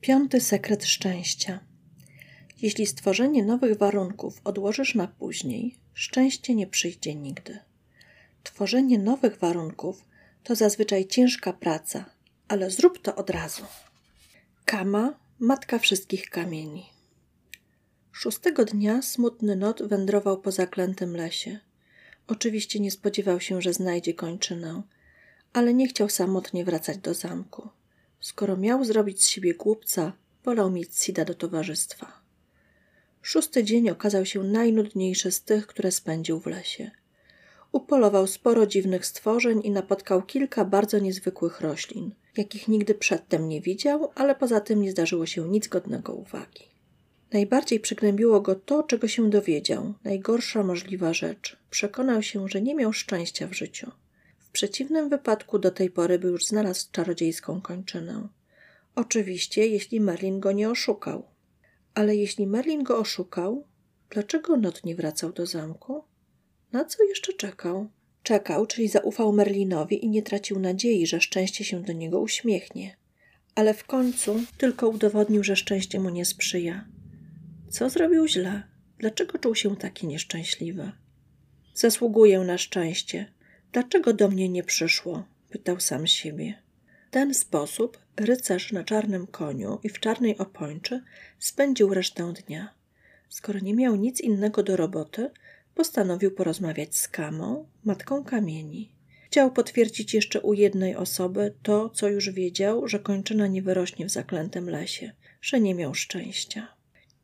Piąty sekret szczęścia. Jeśli stworzenie nowych warunków odłożysz na później, szczęście nie przyjdzie nigdy. Tworzenie nowych warunków to zazwyczaj ciężka praca, ale zrób to od razu. Kama, matka wszystkich kamieni. Szóstego dnia smutny not wędrował po zaklętym lesie. Oczywiście nie spodziewał się, że znajdzie kończynę, ale nie chciał samotnie wracać do zamku. Skoro miał zrobić z siebie głupca, wolał mieć Sida do towarzystwa. Szósty dzień okazał się najnudniejszy z tych, które spędził w lesie. Upolował sporo dziwnych stworzeń i napotkał kilka bardzo niezwykłych roślin, jakich nigdy przedtem nie widział, ale poza tym nie zdarzyło się nic godnego uwagi. Najbardziej przygnębiło go to, czego się dowiedział, najgorsza możliwa rzecz. Przekonał się, że nie miał szczęścia w życiu. W przeciwnym wypadku do tej pory by już znalazł czarodziejską kończynę. Oczywiście, jeśli Merlin go nie oszukał. Ale jeśli Merlin go oszukał, dlaczego Not nie wracał do zamku? Na co jeszcze czekał? Czekał, czyli zaufał Merlinowi i nie tracił nadziei, że szczęście się do niego uśmiechnie. Ale w końcu tylko udowodnił, że szczęście mu nie sprzyja. Co zrobił źle? Dlaczego czuł się taki nieszczęśliwy? Zasługuję na szczęście, Dlaczego do mnie nie przyszło? pytał sam siebie. W ten sposób rycerz na czarnym koniu i w czarnej opończy spędził resztę dnia. Skoro nie miał nic innego do roboty, postanowił porozmawiać z Kamą, matką kamieni. Chciał potwierdzić jeszcze u jednej osoby to, co już wiedział, że kończyna nie wyrośnie w zaklętym lesie, że nie miał szczęścia.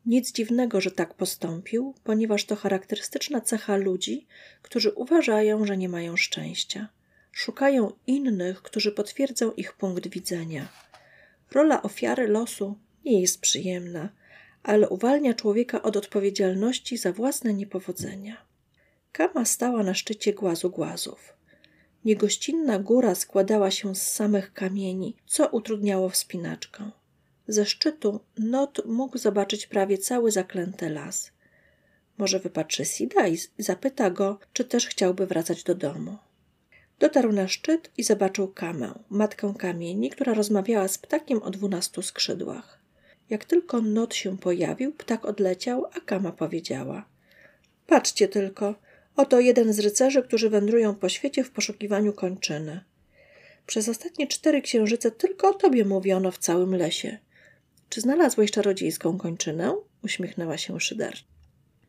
Nic dziwnego, że tak postąpił, ponieważ to charakterystyczna cecha ludzi, którzy uważają, że nie mają szczęścia. Szukają innych, którzy potwierdzą ich punkt widzenia. Rola ofiary losu nie jest przyjemna, ale uwalnia człowieka od odpowiedzialności za własne niepowodzenia. Kama stała na szczycie głazu głazów. Niegościnna góra składała się z samych kamieni, co utrudniało wspinaczkę. Ze szczytu Not mógł zobaczyć prawie cały zaklęty las. Może wypatrzy Sida i zapyta go, czy też chciałby wracać do domu. Dotarł na szczyt i zobaczył Kamę, matkę kamieni, która rozmawiała z ptakiem o dwunastu skrzydłach. Jak tylko Not się pojawił, ptak odleciał, a Kama powiedziała: Patrzcie tylko, oto jeden z rycerzy, którzy wędrują po świecie w poszukiwaniu kończyny. Przez ostatnie cztery księżyce tylko o tobie mówiono w całym lesie. Czy znalazłeś czarodziejską kończynę? uśmiechnęła się Szyder.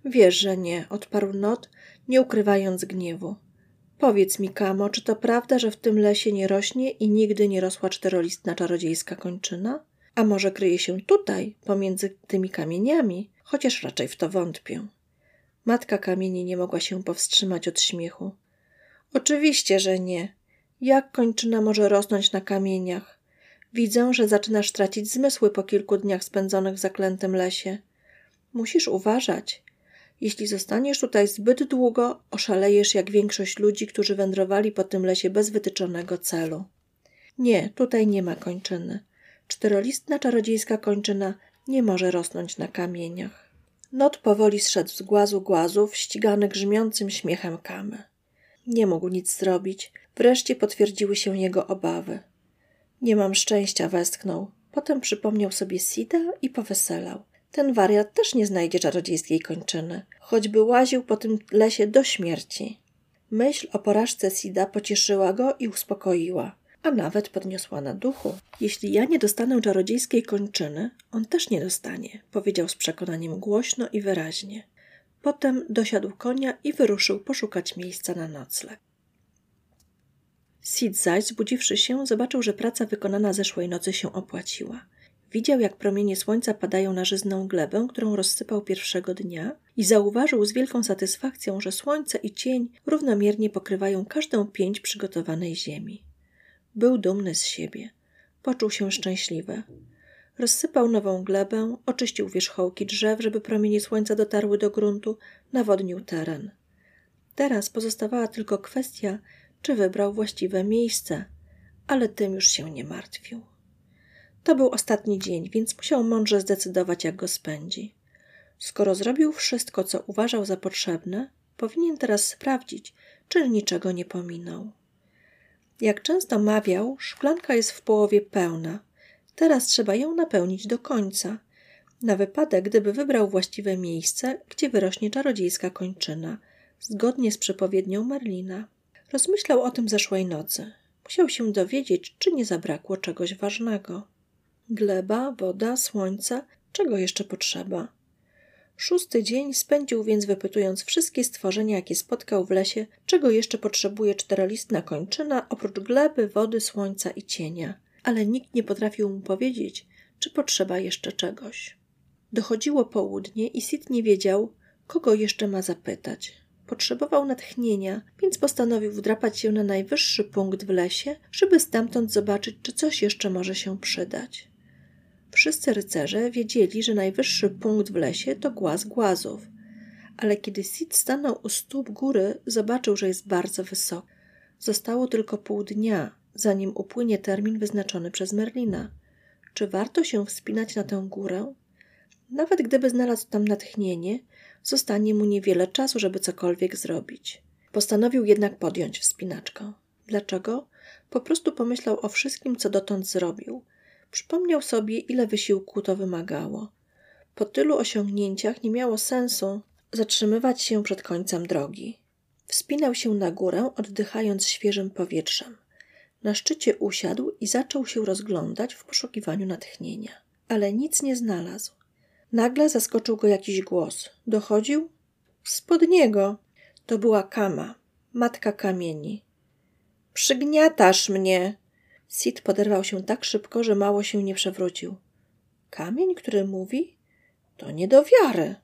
Wiesz, że nie, odparł Not, nie ukrywając gniewu. Powiedz mi, Kamo, czy to prawda, że w tym lesie nie rośnie i nigdy nie rosła czterolistna czarodziejska kończyna? A może kryje się tutaj, pomiędzy tymi kamieniami? Chociaż raczej w to wątpię. Matka kamieni nie mogła się powstrzymać od śmiechu. Oczywiście, że nie. Jak kończyna może rosnąć na kamieniach? Widzę, że zaczynasz tracić zmysły po kilku dniach spędzonych w zaklętym lesie. Musisz uważać. Jeśli zostaniesz tutaj zbyt długo, oszalejesz jak większość ludzi, którzy wędrowali po tym lesie bez wytyczonego celu. Nie, tutaj nie ma kończyny. Czterolistna czarodziejska kończyna nie może rosnąć na kamieniach. Not powoli zszedł z głazu głazów, ścigany grzmiącym śmiechem kamy. Nie mógł nic zrobić. Wreszcie potwierdziły się jego obawy. Nie mam szczęścia, westchnął. Potem przypomniał sobie Sida i poweselał. Ten wariat też nie znajdzie czarodziejskiej kończyny, choćby łaził po tym lesie do śmierci. Myśl o porażce Sida pocieszyła go i uspokoiła, a nawet podniosła na duchu. Jeśli ja nie dostanę czarodziejskiej kończyny, on też nie dostanie, powiedział z przekonaniem głośno i wyraźnie. Potem dosiadł konia i wyruszył poszukać miejsca na nocleg. Sid zaś, zbudziwszy się, zobaczył, że praca wykonana zeszłej nocy się opłaciła. Widział, jak promienie słońca padają na żyzną glebę, którą rozsypał pierwszego dnia i zauważył z wielką satysfakcją, że słońce i cień równomiernie pokrywają każdą pięć przygotowanej ziemi. Był dumny z siebie. Poczuł się szczęśliwy. Rozsypał nową glebę, oczyścił wierzchołki drzew, żeby promienie słońca dotarły do gruntu, nawodnił teren. Teraz pozostawała tylko kwestia, czy wybrał właściwe miejsce, ale tym już się nie martwił. To był ostatni dzień, więc musiał mądrze zdecydować, jak go spędzi. Skoro zrobił wszystko, co uważał za potrzebne, powinien teraz sprawdzić, czy niczego nie pominął. Jak często mawiał, szklanka jest w połowie pełna. Teraz trzeba ją napełnić do końca, na wypadek, gdyby wybrał właściwe miejsce, gdzie wyrośnie czarodziejska kończyna, zgodnie z przepowiednią Merlina. Rozmyślał o tym zeszłej nocy. Musiał się dowiedzieć, czy nie zabrakło czegoś ważnego. Gleba, woda, słońce, czego jeszcze potrzeba? Szósty dzień spędził więc wypytując wszystkie stworzenia, jakie spotkał w lesie, czego jeszcze potrzebuje czterolistna kończyna, oprócz gleby, wody, słońca i cienia. Ale nikt nie potrafił mu powiedzieć, czy potrzeba jeszcze czegoś. Dochodziło południe i Sid nie wiedział, kogo jeszcze ma zapytać. Potrzebował natchnienia, więc postanowił wdrapać się na najwyższy punkt w lesie, żeby stamtąd zobaczyć, czy coś jeszcze może się przydać. Wszyscy rycerze wiedzieli, że najwyższy punkt w lesie to głaz głazów, ale kiedy Sid stanął u stóp góry, zobaczył, że jest bardzo wysoko. Zostało tylko pół dnia, zanim upłynie termin wyznaczony przez Merlina. Czy warto się wspinać na tę górę? Nawet gdyby znalazł tam natchnienie, zostanie mu niewiele czasu, żeby cokolwiek zrobić. Postanowił jednak podjąć wspinaczkę. Dlaczego? Po prostu pomyślał o wszystkim, co dotąd zrobił. Przypomniał sobie, ile wysiłku to wymagało. Po tylu osiągnięciach nie miało sensu zatrzymywać się przed końcem drogi. Wspinał się na górę, oddychając świeżym powietrzem. Na szczycie usiadł i zaczął się rozglądać w poszukiwaniu natchnienia. Ale nic nie znalazł. Nagle zaskoczył go jakiś głos. Dochodził? Spod niego. To była Kama, matka kamieni. Przygniatasz mnie! Sid poderwał się tak szybko, że mało się nie przewrócił. Kamień, który mówi? To nie do wiary.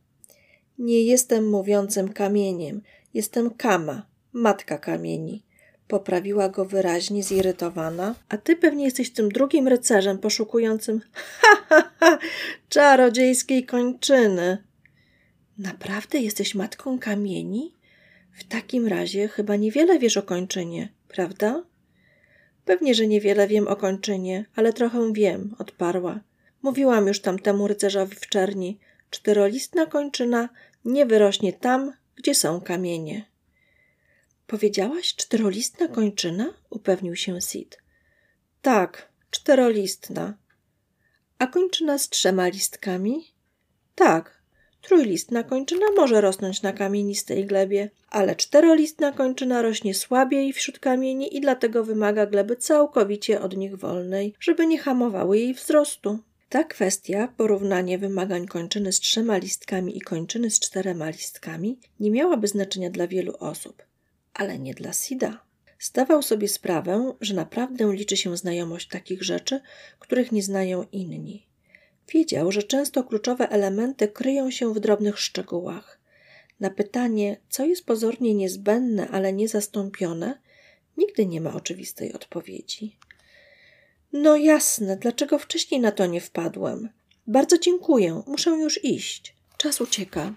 Nie jestem mówiącym kamieniem. Jestem Kama, matka kamieni. Poprawiła go wyraźnie zirytowana. A ty pewnie jesteś tym drugim rycerzem poszukującym ha, ha, ha, czarodziejskiej kończyny. Naprawdę jesteś matką kamieni? W takim razie chyba niewiele wiesz o kończynie, prawda? Pewnie, że niewiele wiem o kończynie, ale trochę wiem, odparła. Mówiłam już tamtemu rycerzowi w czerni. Czterolistna kończyna nie wyrośnie tam, gdzie są kamienie. Powiedziałaś czterolistna kończyna? upewnił się Sid. Tak, czterolistna. A kończyna z trzema listkami? Tak, trójlistna kończyna może rosnąć na kamienistej glebie, ale czterolistna kończyna rośnie słabiej wśród kamieni i dlatego wymaga gleby całkowicie od nich wolnej, żeby nie hamowały jej wzrostu. Ta kwestia, porównanie wymagań kończyny z trzema listkami i kończyny z czterema listkami, nie miałaby znaczenia dla wielu osób ale nie dla Sida. Zdawał sobie sprawę, że naprawdę liczy się znajomość takich rzeczy, których nie znają inni. Wiedział, że często kluczowe elementy kryją się w drobnych szczegółach. Na pytanie, co jest pozornie niezbędne, ale niezastąpione, nigdy nie ma oczywistej odpowiedzi. No jasne, dlaczego wcześniej na to nie wpadłem? Bardzo dziękuję, muszę już iść. Czas ucieka.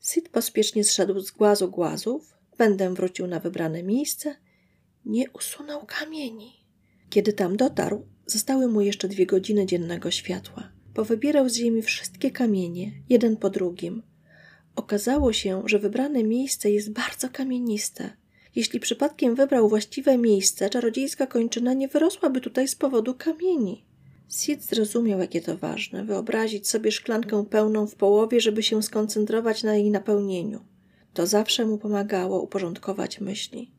Sid pospiesznie zszedł z głazu głazów, Będę wrócił na wybrane miejsce, nie usunął kamieni. Kiedy tam dotarł, zostały mu jeszcze dwie godziny dziennego światła. Powybierał z ziemi wszystkie kamienie, jeden po drugim. Okazało się, że wybrane miejsce jest bardzo kamieniste. Jeśli przypadkiem wybrał właściwe miejsce, czarodziejska kończyna nie wyrosłaby tutaj z powodu kamieni. Sid zrozumiał, jakie to ważne wyobrazić sobie szklankę pełną w połowie, żeby się skoncentrować na jej napełnieniu. To zawsze mu pomagało uporządkować myśli.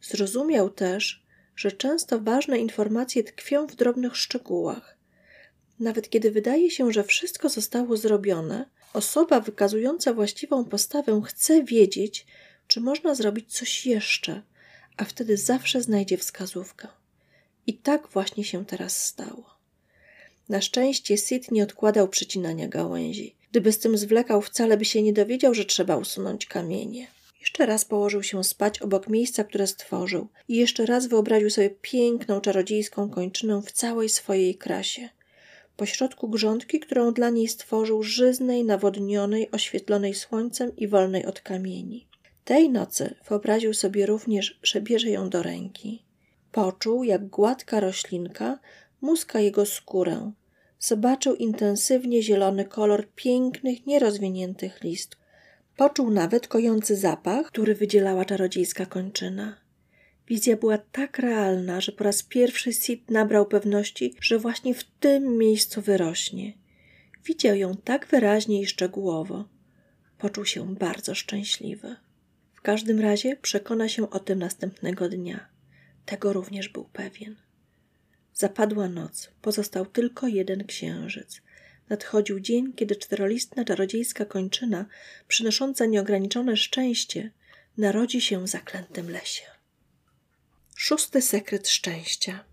Zrozumiał też, że często ważne informacje tkwią w drobnych szczegółach. Nawet kiedy wydaje się, że wszystko zostało zrobione, osoba wykazująca właściwą postawę chce wiedzieć, czy można zrobić coś jeszcze, a wtedy zawsze znajdzie wskazówkę. I tak właśnie się teraz stało. Na szczęście Sid nie odkładał przycinania gałęzi. Gdyby z tym zwlekał, wcale by się nie dowiedział, że trzeba usunąć kamienie. Jeszcze raz położył się spać obok miejsca, które stworzył, i jeszcze raz wyobraził sobie piękną, czarodziejską kończynę w całej swojej krasie. Pośrodku grządki, którą dla niej stworzył, żyznej, nawodnionej, oświetlonej słońcem i wolnej od kamieni. Tej nocy wyobraził sobie również, że bierze ją do ręki. Poczuł, jak gładka roślinka muska jego skórę, zobaczył intensywnie zielony kolor pięknych, nierozwiniętych listów. Poczuł nawet kojący zapach, który wydzielała czarodziejska kończyna. Wizja była tak realna, że po raz pierwszy Sid nabrał pewności, że właśnie w tym miejscu wyrośnie. Widział ją tak wyraźnie i szczegółowo. Poczuł się bardzo szczęśliwy. W każdym razie przekona się o tym następnego dnia. Tego również był pewien. Zapadła noc, pozostał tylko jeden księżyc. Nadchodził dzień, kiedy czterolistna czarodziejska kończyna, przynosząca nieograniczone szczęście, narodzi się w zaklętym lesie. Szósty sekret szczęścia.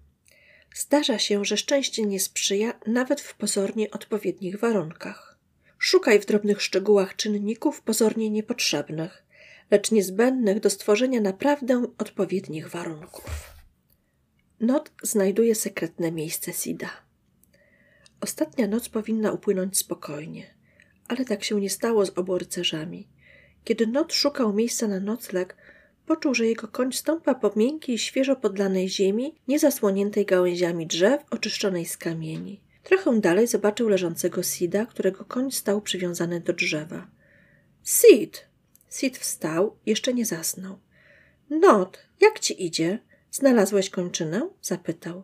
Zdarza się, że szczęście nie sprzyja nawet w pozornie odpowiednich warunkach. Szukaj w drobnych szczegółach czynników pozornie niepotrzebnych, lecz niezbędnych do stworzenia naprawdę odpowiednich warunków. Not znajduje sekretne miejsce Sida. Ostatnia noc powinna upłynąć spokojnie, ale tak się nie stało z obu rycerzami. Kiedy Not szukał miejsca na nocleg, poczuł, że jego koń stąpa po miękkiej, świeżo podlanej ziemi, niezasłoniętej gałęziami drzew, oczyszczonej z kamieni. Trochę dalej zobaczył leżącego Sida, którego koń stał przywiązany do drzewa. Sid! Sid wstał, jeszcze nie zasnął. Not, jak ci idzie? Znalazłeś kończynę? zapytał.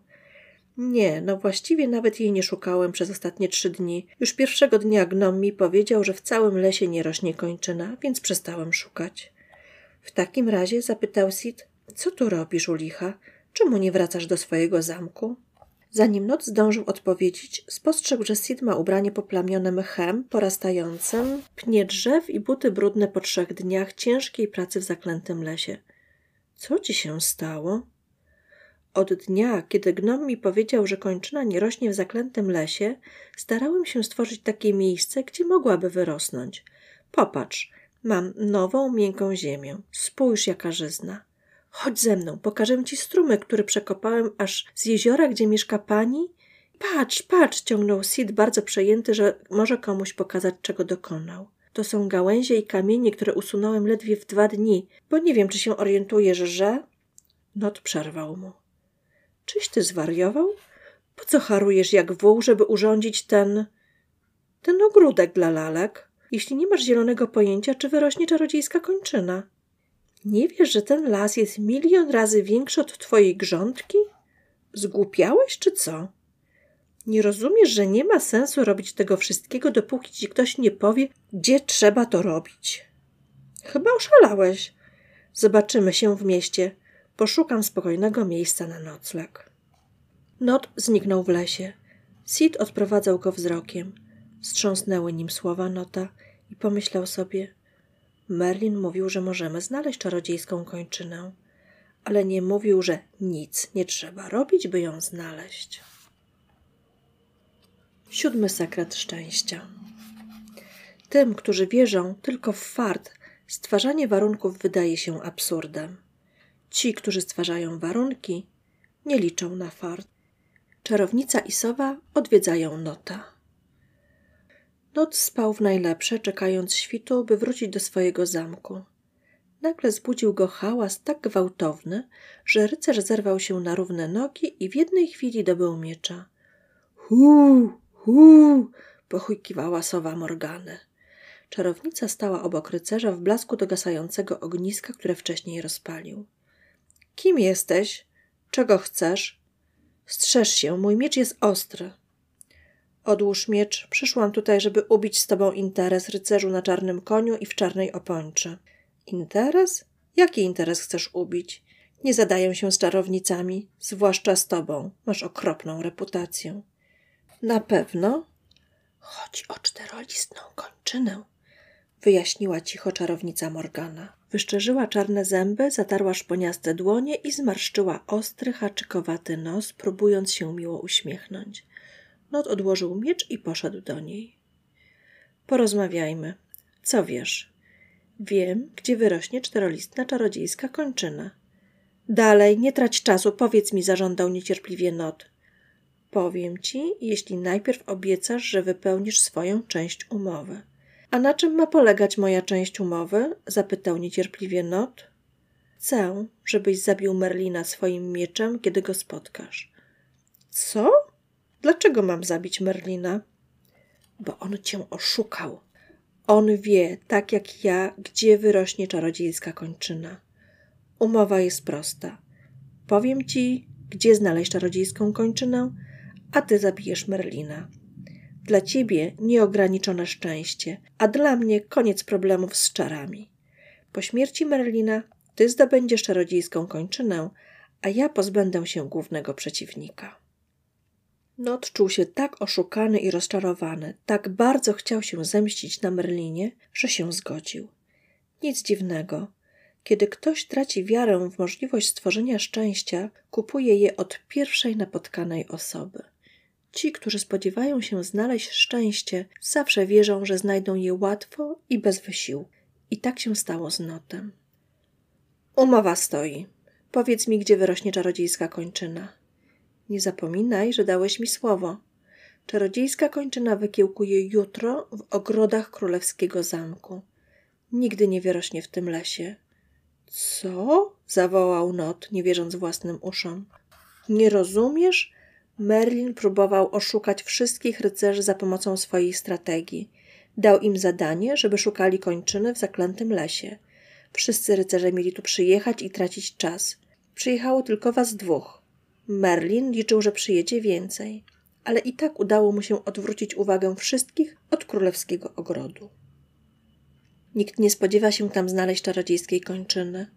Nie, no właściwie nawet jej nie szukałem przez ostatnie trzy dni. Już pierwszego dnia gnom mi powiedział, że w całym lesie nie rośnie kończyna, więc przestałem szukać. W takim razie zapytał Sid, co tu robisz u licha? Czemu nie wracasz do swojego zamku? Zanim Not zdążył odpowiedzieć, spostrzegł, że Sid ma ubranie poplamione mchem, porastającym, pnie drzew i buty brudne po trzech dniach ciężkiej pracy w zaklętym lesie. Co ci się stało? Od dnia, kiedy gnom mi powiedział, że kończyna nie rośnie w zaklętym lesie, starałem się stworzyć takie miejsce, gdzie mogłaby wyrosnąć. Popatrz, mam nową, miękką ziemię. Spójrz, jaka żyzna. Chodź ze mną, pokażę ci strumyk, który przekopałem aż z jeziora, gdzie mieszka pani. Patrz, patrz, ciągnął Sid, bardzo przejęty, że może komuś pokazać, czego dokonał. To są gałęzie i kamienie, które usunąłem ledwie w dwa dni, bo nie wiem, czy się orientujesz, że... Not przerwał mu. Czyś ty zwariował? Po co harujesz jak wół, żeby urządzić ten... ten ogródek dla lalek, jeśli nie masz zielonego pojęcia, czy wyrośnie czarodziejska kończyna? Nie wiesz, że ten las jest milion razy większy od twojej grządki? Zgłupiałeś, czy co? Nie rozumiesz, że nie ma sensu robić tego wszystkiego, dopóki ci ktoś nie powie, gdzie trzeba to robić. Chyba oszalałeś. Zobaczymy się w mieście. Poszukam spokojnego miejsca na nocleg. Not zniknął w lesie. Sid odprowadzał go wzrokiem. Wstrząsnęły nim słowa Nota i pomyślał sobie: Merlin mówił, że możemy znaleźć czarodziejską kończynę, ale nie mówił, że nic nie trzeba robić, by ją znaleźć. Siódmy sekret szczęścia. Tym, którzy wierzą tylko w fart, stwarzanie warunków wydaje się absurdem. Ci, którzy stwarzają warunki, nie liczą na fart. Czarownica i sowa odwiedzają Nota. Not spał w najlepsze, czekając świtu, by wrócić do swojego zamku. Nagle zbudził go hałas tak gwałtowny, że rycerz zerwał się na równe nogi i w jednej chwili dobył miecza. Hu, hu, pochujkiwała sowa Morgany. Czarownica stała obok rycerza w blasku dogasającego ogniska, które wcześniej rozpalił. Kim jesteś? Czego chcesz? Strzeż się, mój miecz jest ostry. Odłóż miecz, przyszłam tutaj, żeby ubić z tobą interes rycerzu na czarnym koniu i w czarnej opończy. Interes? Jaki interes chcesz ubić? Nie zadaję się z czarownicami, zwłaszcza z tobą. Masz okropną reputację. Na pewno? Chodzi o czterolistną kończynę, wyjaśniła cicho czarownica Morgana. Wyszczerzyła czarne zęby, zatarła szponiaste dłonie i zmarszczyła ostry, haczykowaty nos, próbując się miło uśmiechnąć. Not odłożył miecz i poszedł do niej. Porozmawiajmy. Co wiesz? Wiem, gdzie wyrośnie czterolistna czarodziejska kończyna. Dalej, nie trać czasu, powiedz mi, zażądał niecierpliwie Not. Powiem ci, jeśli najpierw obiecasz, że wypełnisz swoją część umowy. A na czym ma polegać moja część umowy? zapytał niecierpliwie Not. Chcę, żebyś zabił Merlina swoim mieczem, kiedy go spotkasz. Co? Dlaczego mam zabić Merlina? Bo on cię oszukał. On wie, tak jak ja, gdzie wyrośnie czarodziejska kończyna. Umowa jest prosta. Powiem ci, gdzie znaleźć czarodziejską kończynę, a ty zabijesz Merlina. Dla ciebie nieograniczone szczęście, a dla mnie koniec problemów z czarami. Po śmierci Merlina ty zdobędziesz czarodziejską kończynę, a ja pozbędę się głównego przeciwnika. Not czuł się tak oszukany i rozczarowany, tak bardzo chciał się zemścić na Merlinie, że się zgodził. Nic dziwnego. Kiedy ktoś traci wiarę w możliwość stworzenia szczęścia, kupuje je od pierwszej napotkanej osoby. Ci, którzy spodziewają się znaleźć szczęście, zawsze wierzą, że znajdą je łatwo i bez wysiłku. I tak się stało z Notem. Umowa stoi. Powiedz mi, gdzie wyrośnie czarodziejska kończyna. Nie zapominaj, że dałeś mi słowo. Czarodziejska kończyna wykiełkuje jutro w ogrodach królewskiego zamku. Nigdy nie wyrośnie w tym lesie. Co? zawołał Not, nie wierząc własnym uszom. Nie rozumiesz? Merlin próbował oszukać wszystkich rycerzy za pomocą swojej strategii. Dał im zadanie, żeby szukali kończyny w zaklętym lesie. Wszyscy rycerze mieli tu przyjechać i tracić czas. Przyjechało tylko was dwóch. Merlin liczył, że przyjedzie więcej, ale i tak udało mu się odwrócić uwagę wszystkich od królewskiego ogrodu. Nikt nie spodziewa się tam znaleźć czarodziejskiej kończyny.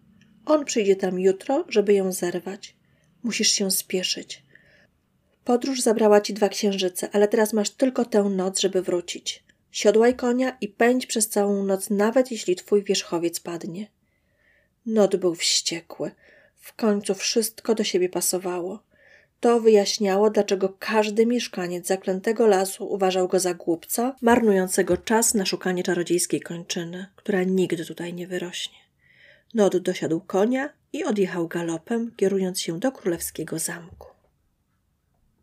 On przyjdzie tam jutro, żeby ją zerwać. Musisz się spieszyć. Podróż zabrała ci dwa księżyce, ale teraz masz tylko tę noc, żeby wrócić. Siodłaj konia i pędź przez całą noc, nawet jeśli twój wierzchowiec padnie. Not był wściekły. W końcu wszystko do siebie pasowało. To wyjaśniało, dlaczego każdy mieszkaniec zaklętego lasu uważał go za głupca, marnującego czas na szukanie czarodziejskiej kończyny, która nigdy tutaj nie wyrośnie. Nod dosiadł konia i odjechał galopem, kierując się do królewskiego zamku.